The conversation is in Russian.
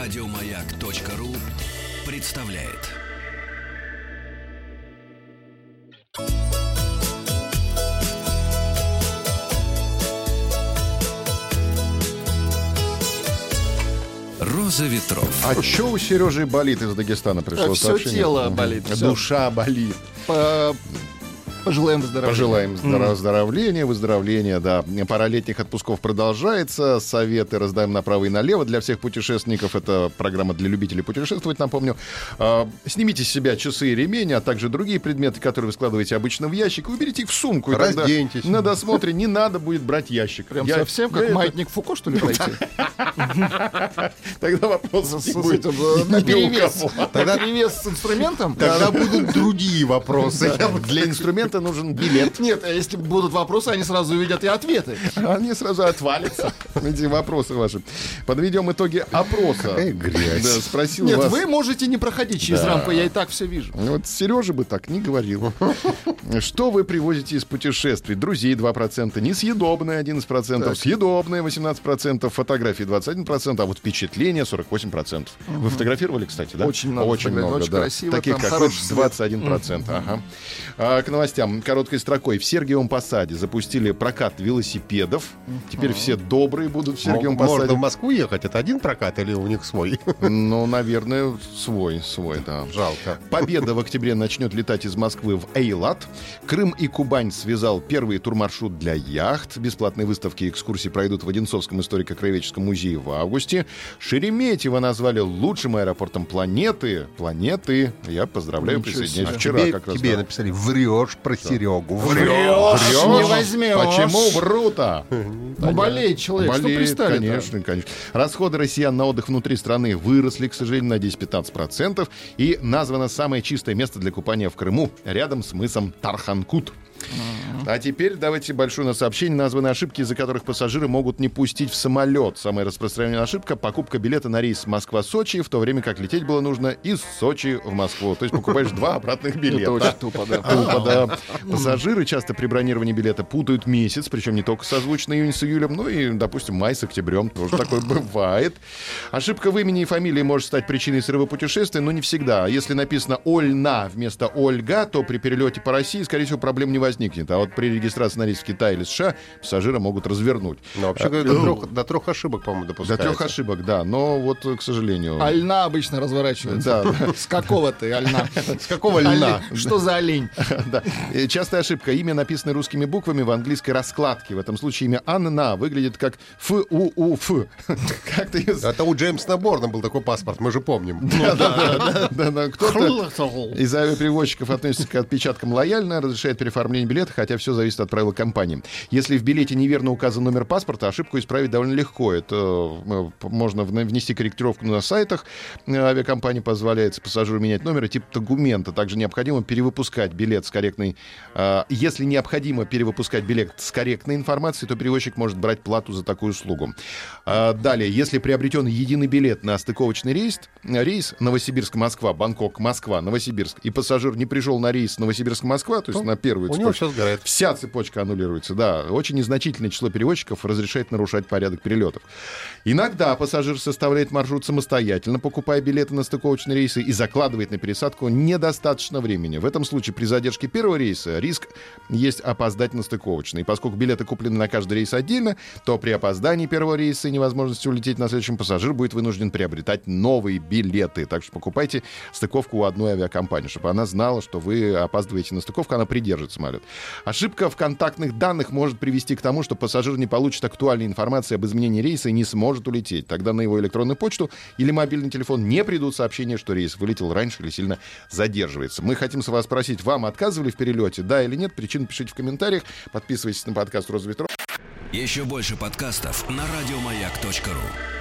Радиомаяк.ру представляет. Роза ветров. А что у Сережи болит из Дагестана пришло Все сообщение? тело Мгм. болит, всё. Душа болит. По- Пожелаем выздоровления. Пожелаем здоро- выздоровления, выздоровления, да. Пора летних отпусков продолжается. Советы раздаем направо и налево. Для всех путешественников это программа для любителей путешествовать, напомню. А, Снимите с себя часы и ремень, а также другие предметы, которые вы складываете обычно в ящик, и уберите их в сумку. И тогда Разденьтесь. На досмотре не надо будет брать ящик. Прям Я- совсем как это- маятник Фуко, что ли, пройти? Тогда вопрос будет На перевес. кого. На перевес с инструментом? Тогда будут другие вопросы. Для инструмента нужен билет. Нет, а если будут вопросы, они сразу увидят и ответы. Они сразу отвалятся, эти вопросы ваши. Подведем итоги опроса. Какая грязь. Да, спросил Нет, вас. вы можете не проходить через Да. рампы, я и так все вижу. Вот Сережа бы так не говорил. Что вы привозите из путешествий? Друзей 2%, несъедобное 11%, съедобное 18%, фотографии 21%, а вот впечатления 48%. Вы фотографировали, кстати, да? Очень много Очень много, очень да. красиво, Таких как свет. 21%. Ага. А, к новостям. Короткой строкой. В Сергиевом Посаде запустили прокат велосипедов. Теперь все добрые будут в Сергиевом Можно Посаде. в Москву ехать? Это один прокат или у них свой? Ну, наверное, свой, свой, да. Жалко. Победа в октябре начнет летать из Москвы в Эйлат. Крым и Кубань связал первый турмаршрут для яхт. Бесплатные выставки и экскурсии пройдут в Одинцовском историко-краеведческом музее в августе. Шереметьево назвали лучшим аэропортом планеты. Планеты. Я поздравляю, Ничего присоединяюсь. Вчера тебе как раз. тебе да. написали, врешь про Серегу. Врешь, Врешь? не возьмешь. Почему вру-то? Ну, болеет человек, что Болеет, пристали конечно, конечно. Расходы россиян на отдых внутри страны выросли, к сожалению, на 10-15%. И названо самое чистое место для купания в Крыму, рядом с мысом Тарханкут. А теперь давайте большое на сообщение. Названы ошибки, из-за которых пассажиры могут не пустить в самолет. Самая распространенная ошибка — покупка билета на рейс Москва-Сочи, в то время как лететь было нужно из Сочи в Москву. То есть покупаешь два обратных билета. Это очень тупо, да. Тупо, да. Пассажиры часто при бронировании билета путают месяц, причем не только созвучно июнь с июлем, но и, допустим, май с октябрем. Тоже такое бывает. Ошибка в имени и фамилии может стать причиной срыва путешествия, но не всегда. Если написано «Ольна» вместо «Ольга», то при перелете по России, скорее всего, проблем не возникнет. А вот при регистрации на рейс в Китай или США пассажира могут развернуть. Ну, вообще говоря, до трех, до трех ошибок, по-моему, До допускается. трех ошибок, да. Но вот, к сожалению... Альна обычно разворачивается. Да, С какого ты, Альна? С какого льна? Что за олень? Да. Э, Частая ошибка. Имя написано русскими буквами в английской раскладке. В этом случае имя Анна выглядит как Ф-У-У-Ф. Как ты... Это у Джеймса Борна был такой паспорт, мы же помним. Да, да, да, да. Кто-то из авиаперевозчиков относится к отпечаткам лояльно, разрешает переоформление билета, хотя все зависит от правил компании. Если в билете неверно указан номер паспорта, ошибку исправить довольно легко. Это э, можно внести корректировку на сайтах. Э, Авиакомпании позволяет пассажиру менять номер и тип документа. Также необходимо перевыпускать билет с корректной... э, Если необходимо перевыпускать билет с корректной информацией, то перевозчик может брать плату за такую услугу. Далее, если приобретен единый билет на стыковочный рейс, рейс Новосибирск-Москва, Бангкок-Москва, Новосибирск, и пассажир не пришел на рейс Новосибирск-Москва, то есть на первую У него все сгорает. Вся цепочка аннулируется, да. Очень незначительное число перевозчиков разрешает нарушать порядок перелетов. Иногда пассажир составляет маршрут самостоятельно, покупая билеты на стыковочные рейсы и закладывает на пересадку недостаточно времени. В этом случае при задержке первого рейса риск есть опоздать на стыковочный. И поскольку билеты куплены на каждый рейс отдельно, то при опоздании первого рейса и невозможности улететь на следующем пассажир будет вынужден приобретать новые билеты. Так что покупайте стыковку у одной авиакомпании, чтобы она знала, что вы опаздываете на стыковку, она придержит самолет. Ошибка в контактных данных может привести к тому, что пассажир не получит актуальной информации об изменении рейса и не сможет улететь. Тогда на его электронную почту или мобильный телефон не придут сообщения, что рейс вылетел раньше или сильно задерживается. Мы хотим с вас спросить, вам отказывали в перелете, да или нет? Причину пишите в комментариях. Подписывайтесь на подкаст «Роза ветров». Еще больше подкастов на радиомаяк.ру.